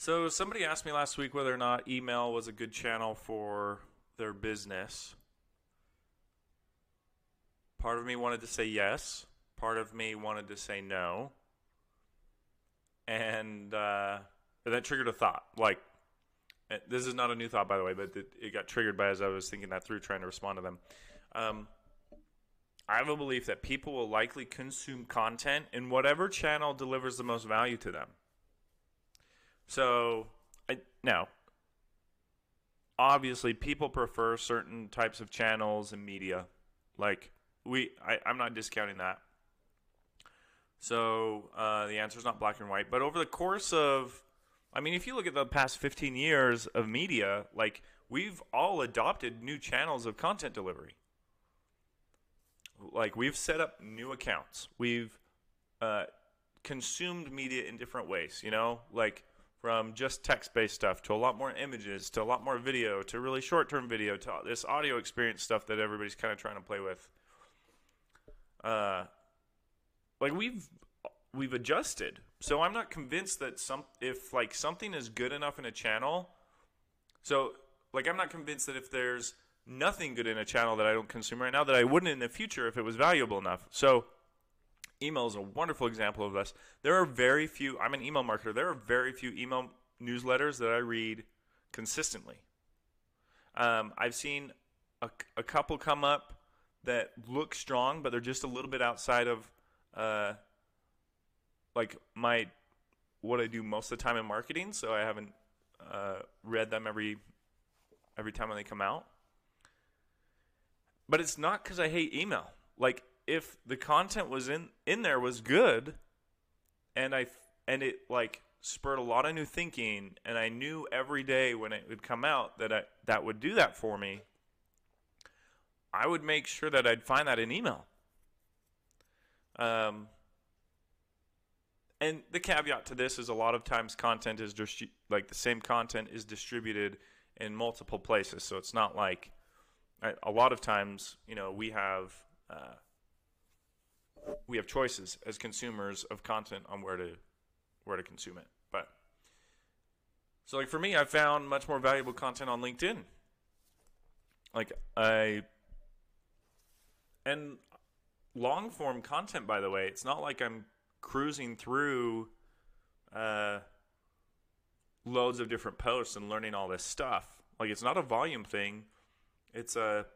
So somebody asked me last week whether or not email was a good channel for their business. Part of me wanted to say yes. Part of me wanted to say no. And uh, that triggered a thought. Like, this is not a new thought, by the way, but it, it got triggered by as I was thinking that through, trying to respond to them. Um, I have a belief that people will likely consume content in whatever channel delivers the most value to them. So, I, now, obviously, people prefer certain types of channels and media. Like we, I, I'm not discounting that. So uh, the answer is not black and white. But over the course of, I mean, if you look at the past 15 years of media, like we've all adopted new channels of content delivery. Like we've set up new accounts. We've uh, consumed media in different ways. You know, like from just text-based stuff to a lot more images to a lot more video to really short-term video to this audio experience stuff that everybody's kind of trying to play with. Uh, like we've we've adjusted. So I'm not convinced that some if like something is good enough in a channel. So like I'm not convinced that if there's nothing good in a channel that I don't consume right now that I wouldn't in the future if it was valuable enough. So email is a wonderful example of this. There are very few I'm an email marketer. There are very few email newsletters that I read consistently. Um, I've seen a, a couple come up that look strong, but they're just a little bit outside of uh, like my what I do most of the time in marketing. So I haven't uh, read them every every time when they come out. But it's not because I hate email. Like if the content was in in there was good, and I and it like spurred a lot of new thinking, and I knew every day when it would come out that I, that would do that for me. I would make sure that I'd find that in email. Um, and the caveat to this is a lot of times content is distri- like the same content is distributed in multiple places, so it's not like a lot of times you know we have uh, we have choices as consumers of content on where to where to consume it. But so like for me, I found much more valuable content on LinkedIn. Like I and long form content, by the way, it's not like I'm cruising through uh, loads of different posts and learning all this stuff. Like it's not a volume thing. It's a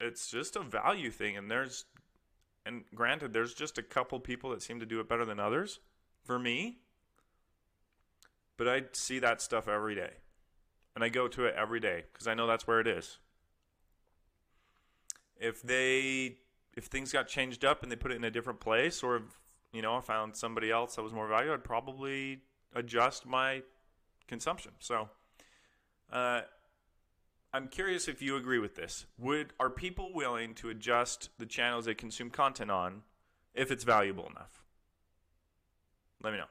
it's just a value thing and there's and granted there's just a couple people that seem to do it better than others for me. But I see that stuff every day. And I go to it every day because I know that's where it is if they if things got changed up and they put it in a different place, or if you know I found somebody else that was more valuable, I'd probably adjust my consumption. So, uh, I'm curious if you agree with this. Would are people willing to adjust the channels they consume content on if it's valuable enough? Let me know.